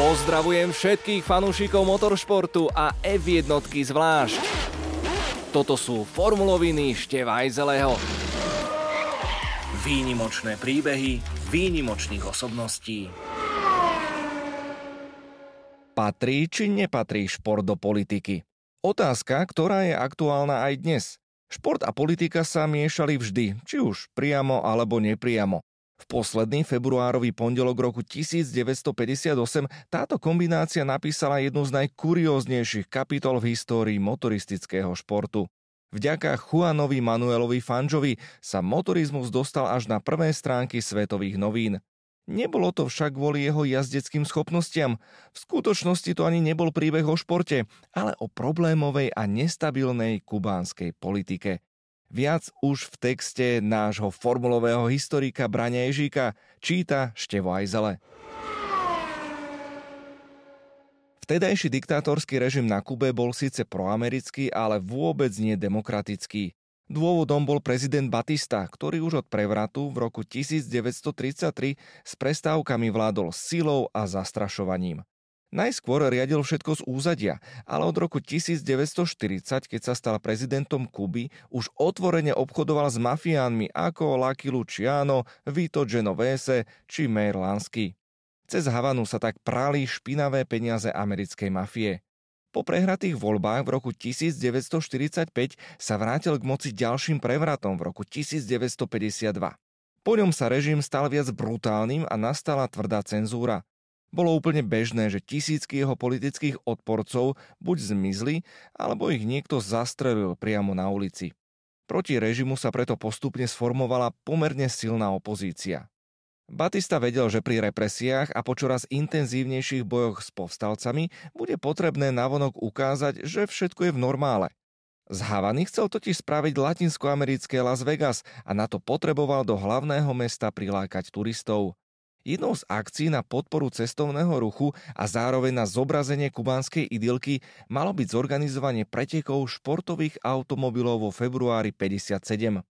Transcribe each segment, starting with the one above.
Pozdravujem všetkých fanúšikov motoršportu a F1 zvlášť. Toto sú formuloviny Števajzeleho. Výnimočné príbehy výnimočných osobností. Patrí či nepatrí šport do politiky? Otázka, ktorá je aktuálna aj dnes. Šport a politika sa miešali vždy, či už priamo alebo nepriamo. V posledný februárový pondelok roku 1958 táto kombinácia napísala jednu z najkurióznejších kapitol v histórii motoristického športu. Vďaka Juanovi Manuelovi Fanžovi sa motorizmus dostal až na prvé stránky svetových novín. Nebolo to však kvôli jeho jazdeckým schopnostiam. V skutočnosti to ani nebol príbeh o športe, ale o problémovej a nestabilnej kubánskej politike. Viac už v texte nášho formulového historika Brania Ježíka číta Števo Ajzele. Vtedajší diktátorský režim na Kube bol síce proamerický, ale vôbec nie demokratický. Dôvodom bol prezident Batista, ktorý už od prevratu v roku 1933 s prestávkami vládol silou a zastrašovaním. Najskôr riadil všetko z úzadia, ale od roku 1940, keď sa stal prezidentom Kuby, už otvorene obchodoval s mafiánmi ako Lucky Luciano, Vito Genovese či Mayor Lansky. Cez Havanu sa tak prali špinavé peniaze americkej mafie. Po prehratých voľbách v roku 1945 sa vrátil k moci ďalším prevratom v roku 1952. Po ňom sa režim stal viac brutálnym a nastala tvrdá cenzúra. Bolo úplne bežné, že tisícky jeho politických odporcov buď zmizli, alebo ich niekto zastrelil priamo na ulici. Proti režimu sa preto postupne sformovala pomerne silná opozícia. Batista vedel, že pri represiách a po čoraz intenzívnejších bojoch s povstalcami bude potrebné navonok ukázať, že všetko je v normále. Z Havany chcel totiž spraviť latinskoamerické Las Vegas a na to potreboval do hlavného mesta prilákať turistov. Jednou z akcií na podporu cestovného ruchu a zároveň na zobrazenie kubánskej idylky malo byť zorganizovanie pretekov športových automobilov vo februári 57.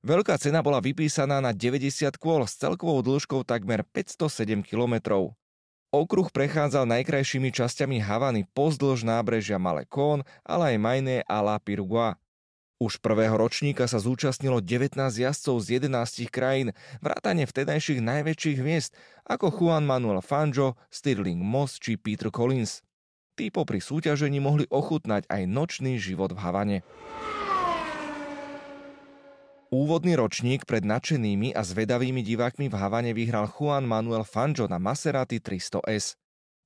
Veľká cena bola vypísaná na 90 kôl s celkovou dĺžkou takmer 507 km. Okruh prechádzal najkrajšími časťami Havany pozdĺž nábrežia Malecón, ale aj Majné a La Pirgua. Už prvého ročníka sa zúčastnilo 19 jazdcov z 11 krajín, vrátane vtedajších najväčších hviezd ako Juan Manuel Fangio, Stirling Moss či Peter Collins. Tí popri súťažení mohli ochutnať aj nočný život v Havane. Úvodný ročník pred nadšenými a zvedavými divákmi v Havane vyhral Juan Manuel Fangio na Maserati 300S.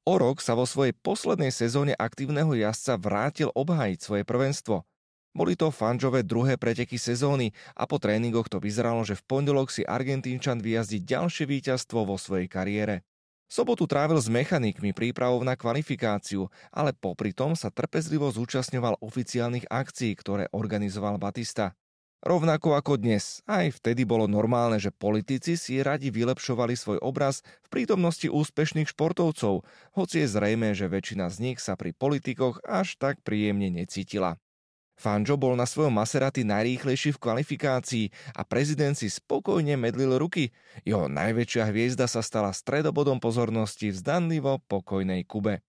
O rok sa vo svojej poslednej sezóne aktívneho jazdca vrátil obhájiť svoje prvenstvo – boli to fanžové druhé preteky sezóny a po tréningoch to vyzeralo, že v pondelok si Argentínčan vyjazdí ďalšie víťazstvo vo svojej kariére. Sobotu trávil s mechanikmi prípravou na kvalifikáciu, ale popri tom sa trpezlivo zúčastňoval oficiálnych akcií, ktoré organizoval Batista. Rovnako ako dnes, aj vtedy bolo normálne, že politici si radi vylepšovali svoj obraz v prítomnosti úspešných športovcov, hoci je zrejme, že väčšina z nich sa pri politikoch až tak príjemne necítila. Fanjo bol na svojom Maserati najrýchlejší v kvalifikácii a prezident si spokojne medlil ruky. Jeho najväčšia hviezda sa stala stredobodom pozornosti v zdanlivo pokojnej Kube.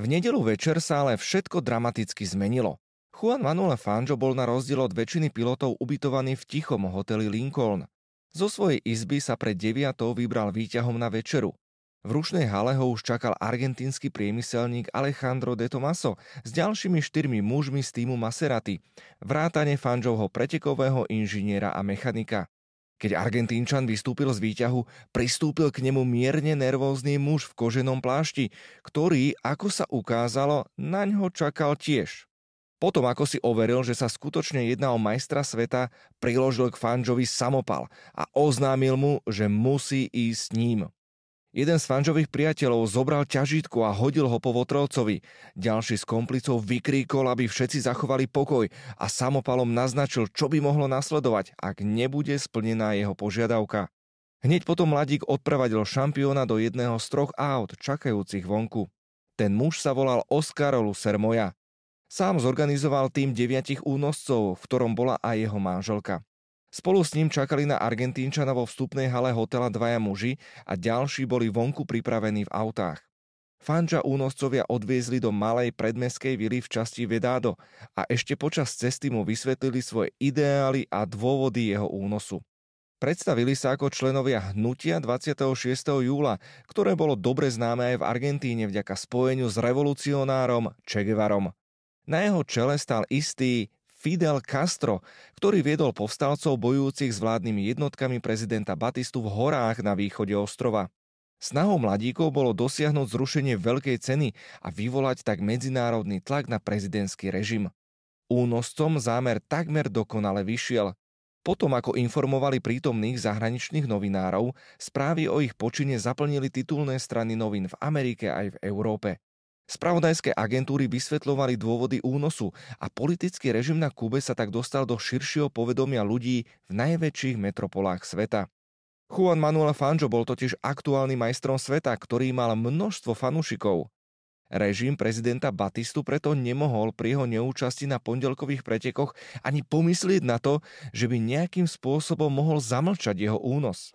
V nedelu večer sa ale všetko dramaticky zmenilo. Juan Manuel Fanjo bol na rozdiel od väčšiny pilotov ubytovaný v tichom hoteli Lincoln. Zo svojej izby sa pred deviatou vybral výťahom na večeru. V rušnej hale ho už čakal argentínsky priemyselník Alejandro de Tomaso s ďalšími štyrmi mužmi z týmu Maserati, vrátane fanžovho pretekového inžiniera a mechanika. Keď Argentínčan vystúpil z výťahu, pristúpil k nemu mierne nervózny muž v koženom plášti, ktorý, ako sa ukázalo, na ňo čakal tiež. Potom, ako si overil, že sa skutočne jedná o majstra sveta, priložil k Fanžovi samopal a oznámil mu, že musí ísť s ním. Jeden z fanžových priateľov zobral ťažítko a hodil ho po Votrovcovi. Ďalší z komplicov vykríkol, aby všetci zachovali pokoj a samopalom naznačil, čo by mohlo nasledovať, ak nebude splnená jeho požiadavka. Hneď potom mladík odprevadil šampióna do jedného z troch aut, čakajúcich vonku. Ten muž sa volal Oscar Lucermoja. Sám zorganizoval tým deviatich únoscov, v ktorom bola aj jeho manželka. Spolu s ním čakali na Argentínčana vo vstupnej hale hotela dvaja muži a ďalší boli vonku pripravení v autách. Fanža únoscovia odviezli do malej predmeskej vily v časti Vedado a ešte počas cesty mu vysvetlili svoje ideály a dôvody jeho únosu. Predstavili sa ako členovia hnutia 26. júla, ktoré bolo dobre známe aj v Argentíne vďaka spojeniu s revolucionárom Che Guevarom. Na jeho čele stal istý Fidel Castro, ktorý viedol povstalcov bojujúcich s vládnymi jednotkami prezidenta Batistu v horách na východe ostrova. Snahou mladíkov bolo dosiahnuť zrušenie veľkej ceny a vyvolať tak medzinárodný tlak na prezidentský režim. Únoscom zámer takmer dokonale vyšiel. Potom, ako informovali prítomných zahraničných novinárov, správy o ich počine zaplnili titulné strany novín v Amerike aj v Európe. Spravodajské agentúry vysvetľovali dôvody únosu a politický režim na Kube sa tak dostal do širšieho povedomia ľudí v najväčších metropolách sveta. Juan Manuel Fangio bol totiž aktuálnym majstrom sveta, ktorý mal množstvo fanúšikov. Režim prezidenta Batistu preto nemohol pri jeho neúčasti na pondelkových pretekoch ani pomyslieť na to, že by nejakým spôsobom mohol zamlčať jeho únos.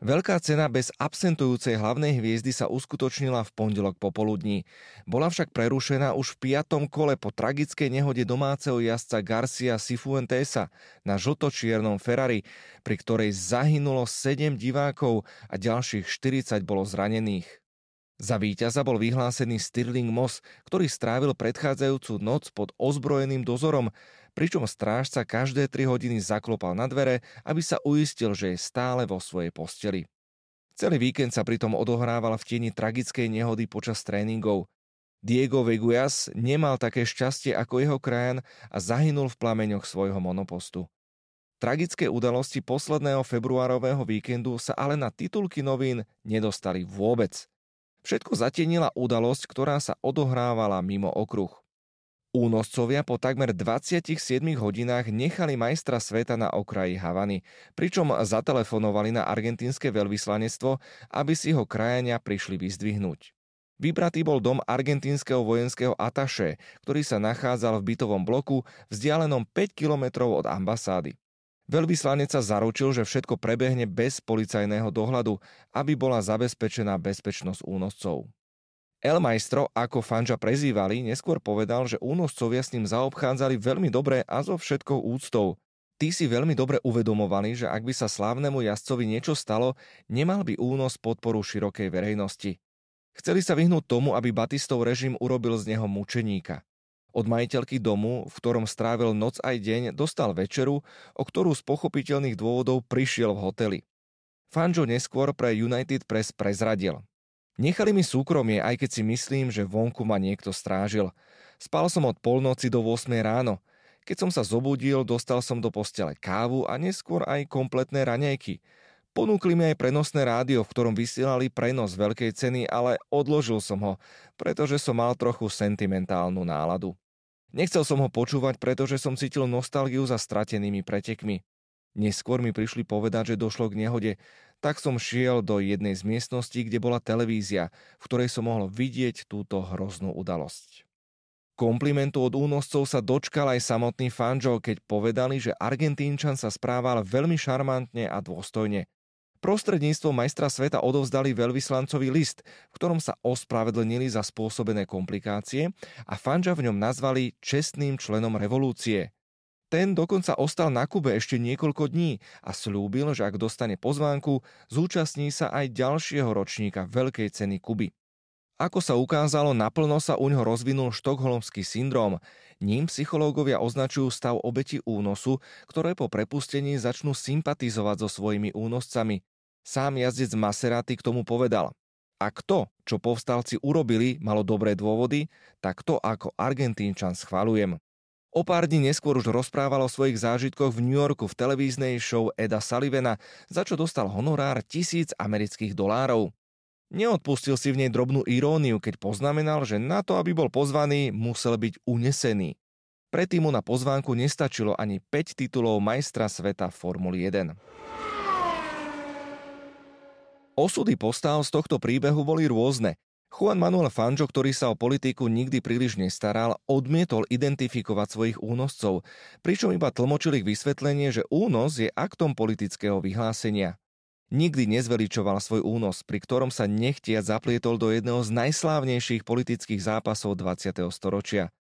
Veľká cena bez absentujúcej hlavnej hviezdy sa uskutočnila v pondelok popoludní. Bola však prerušená už v piatom kole po tragickej nehode domáceho jazdca Garcia Sifuentesa na žltočiernom Ferrari, pri ktorej zahynulo 7 divákov a ďalších 40 bolo zranených. Za víťaza bol vyhlásený Stirling Moss, ktorý strávil predchádzajúcu noc pod ozbrojeným dozorom, pričom strážca každé 3 hodiny zaklopal na dvere, aby sa uistil, že je stále vo svojej posteli. Celý víkend sa pritom odohrával v tieni tragickej nehody počas tréningov. Diego Veguias nemal také šťastie ako jeho krajan a zahynul v plameňoch svojho monopostu. Tragické udalosti posledného februárového víkendu sa ale na titulky novín nedostali vôbec – Všetko zatienila udalosť, ktorá sa odohrávala mimo okruh. Únoscovia po takmer 27 hodinách nechali majstra sveta na okraji Havany, pričom zatelefonovali na argentínske veľvyslanectvo, aby si ho krajania prišli vyzdvihnúť. Vybratý bol dom argentínskeho vojenského ataše, ktorý sa nachádzal v bytovom bloku vzdialenom 5 kilometrov od ambasády. Veľvyslanec sa zaručil, že všetko prebehne bez policajného dohľadu, aby bola zabezpečená bezpečnosť únoscov. El Maestro, ako fanža prezývali, neskôr povedal, že únoscovia s ním zaobchádzali veľmi dobre a so všetkou úctou. Tí si veľmi dobre uvedomovali, že ak by sa slávnemu jazdcovi niečo stalo, nemal by únos podporu širokej verejnosti. Chceli sa vyhnúť tomu, aby Batistov režim urobil z neho mučeníka. Od majiteľky domu, v ktorom strávil noc aj deň, dostal večeru, o ktorú z pochopiteľných dôvodov prišiel v hoteli. Fanjo neskôr pre United Press prezradil. Nechali mi súkromie, aj keď si myslím, že vonku ma niekto strážil. Spal som od polnoci do 8 ráno. Keď som sa zobudil, dostal som do postele kávu a neskôr aj kompletné raňajky. Ponúkli mi aj prenosné rádio, v ktorom vysielali prenos veľkej ceny, ale odložil som ho, pretože som mal trochu sentimentálnu náladu. Nechcel som ho počúvať, pretože som cítil nostalgiu za stratenými pretekmi. Neskôr mi prišli povedať, že došlo k nehode, tak som šiel do jednej z miestností, kde bola televízia, v ktorej som mohol vidieť túto hroznú udalosť. Komplimentu od únoscov sa dočkal aj samotný Fanjo, keď povedali, že Argentínčan sa správal veľmi šarmantne a dôstojne. Prostredníctvom majstra sveta odovzdali veľvyslancovi list, v ktorom sa ospravedlnili za spôsobené komplikácie a Fanža v ňom nazvali čestným členom revolúcie. Ten dokonca ostal na Kube ešte niekoľko dní a slúbil, že ak dostane pozvánku, zúčastní sa aj ďalšieho ročníka Veľkej ceny Kuby. Ako sa ukázalo, naplno sa u ňoho rozvinul štokholmský syndrom. Ním psychológovia označujú stav obeti únosu, ktoré po prepustení začnú sympatizovať so svojimi únoscami. Sám jazdec Maserati k tomu povedal, ak to, čo povstalci urobili, malo dobré dôvody, tak to ako Argentínčan schvalujem. O pár dní neskôr už rozprával o svojich zážitkoch v New Yorku v televíznej show Eda Sullivana, za čo dostal honorár tisíc amerických dolárov. Neodpustil si v nej drobnú iróniu, keď poznamenal, že na to, aby bol pozvaný, musel byť unesený. Predtým mu na pozvánku nestačilo ani 5 titulov majstra sveta Formuly 1. Osudy postáv z tohto príbehu boli rôzne. Juan Manuel Fangio, ktorý sa o politiku nikdy príliš nestaral, odmietol identifikovať svojich únoscov, pričom iba tlmočil ich vysvetlenie, že únos je aktom politického vyhlásenia. Nikdy nezveličoval svoj únos, pri ktorom sa nechtia zaplietol do jedného z najslávnejších politických zápasov 20. storočia.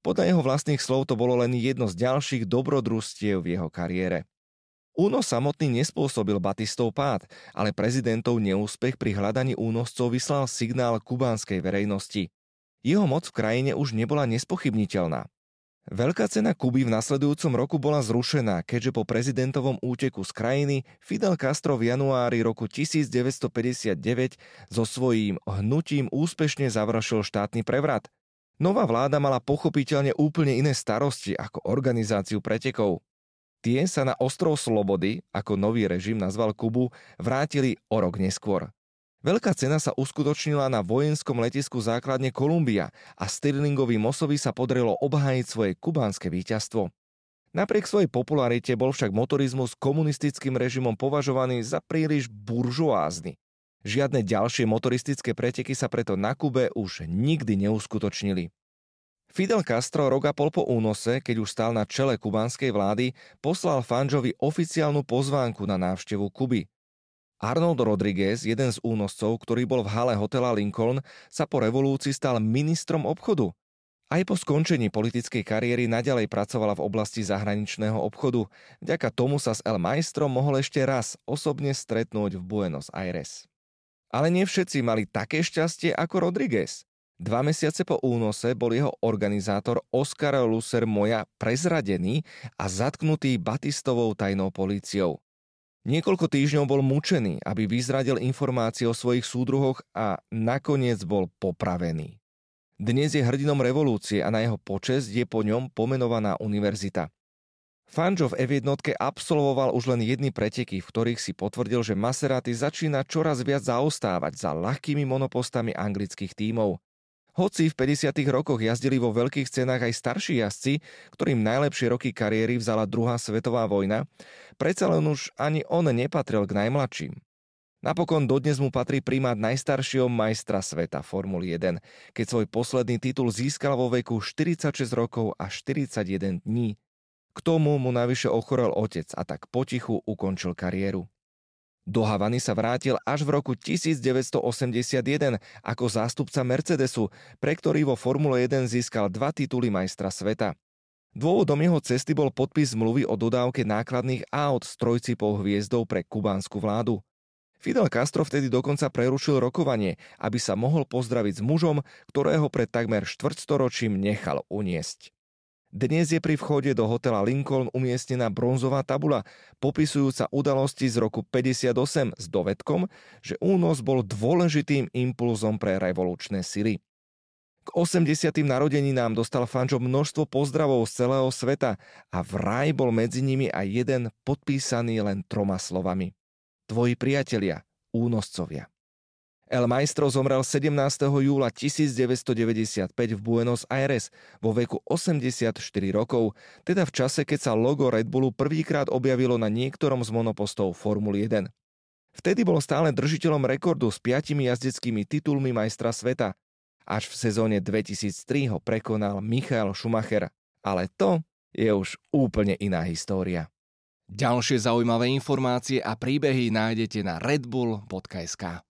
Podľa jeho vlastných slov to bolo len jedno z ďalších dobrodružstiev v jeho kariére. Únos samotný nespôsobil Batistov pád, ale prezidentov neúspech pri hľadaní únoscov vyslal signál kubánskej verejnosti. Jeho moc v krajine už nebola nespochybniteľná. Veľká cena Kuby v nasledujúcom roku bola zrušená, keďže po prezidentovom úteku z krajiny Fidel Castro v januári roku 1959 so svojím hnutím úspešne završil štátny prevrat. Nová vláda mala pochopiteľne úplne iné starosti ako organizáciu pretekov. Tie sa na ostrov Slobody, ako nový režim nazval Kubu, vrátili o rok neskôr. Veľká cena sa uskutočnila na vojenskom letisku základne Kolumbia a Stirlingovi Mosovi sa podarilo obhájiť svoje kubánske víťazstvo. Napriek svojej popularite bol však motorizmus komunistickým režimom považovaný za príliš buržoázny. Žiadne ďalšie motoristické preteky sa preto na Kube už nikdy neuskutočnili. Fidel Castro rok a pol po únose, keď už stál na čele kubánskej vlády, poslal Fanžovi oficiálnu pozvánku na návštevu Kuby. Arnold Rodriguez, jeden z únoscov, ktorý bol v hale hotela Lincoln, sa po revolúcii stal ministrom obchodu. Aj po skončení politickej kariéry naďalej pracovala v oblasti zahraničného obchodu. Vďaka tomu sa s El Maestrom mohol ešte raz osobne stretnúť v Buenos Aires. Ale nie všetci mali také šťastie ako Rodriguez. Dva mesiace po únose bol jeho organizátor Oscar Lucer Moja prezradený a zatknutý Batistovou tajnou políciou. Niekoľko týždňov bol mučený, aby vyzradil informácie o svojich súdruhoch a nakoniec bol popravený. Dnes je hrdinom revolúcie a na jeho počesť je po ňom pomenovaná univerzita. Fangio v F1 absolvoval už len jedny preteky, v ktorých si potvrdil, že Maserati začína čoraz viac zaostávať za ľahkými monopostami anglických tímov. Hoci v 50. rokoch jazdili vo veľkých cenách aj starší jazdci, ktorým najlepšie roky kariéry vzala druhá svetová vojna, predsa len už ani on nepatril k najmladším. Napokon dodnes mu patrí primát najstaršieho majstra sveta Formuly 1, keď svoj posledný titul získal vo veku 46 rokov a 41 dní. K tomu mu navyše ochorel otec a tak potichu ukončil kariéru. Do Havany sa vrátil až v roku 1981 ako zástupca Mercedesu, pre ktorý vo Formule 1 získal dva tituly majstra sveta. Dôvodom jeho cesty bol podpis zmluvy o dodávke nákladných aut s trojcipou hviezdou pre kubánsku vládu. Fidel Castro vtedy dokonca prerušil rokovanie, aby sa mohol pozdraviť s mužom, ktorého pred takmer štvrtstoročím nechal uniesť. Dnes je pri vchode do hotela Lincoln umiestnená bronzová tabula, popisujúca udalosti z roku 58 s dovedkom, že únos bol dôležitým impulzom pre revolučné sily. K 80. narodeninám dostal Fančo množstvo pozdravov z celého sveta a vraj bol medzi nimi aj jeden podpísaný len troma slovami. Tvoji priatelia, únoscovia. El Maestro zomrel 17. júla 1995 v Buenos Aires vo veku 84 rokov, teda v čase, keď sa logo Red Bullu prvýkrát objavilo na niektorom z monopostov Formuly 1. Vtedy bol stále držiteľom rekordu s piatimi jazdeckými titulmi majstra sveta. Až v sezóne 2003 ho prekonal Michael Schumacher. Ale to je už úplne iná história. Ďalšie zaujímavé informácie a príbehy nájdete na redbull.sk.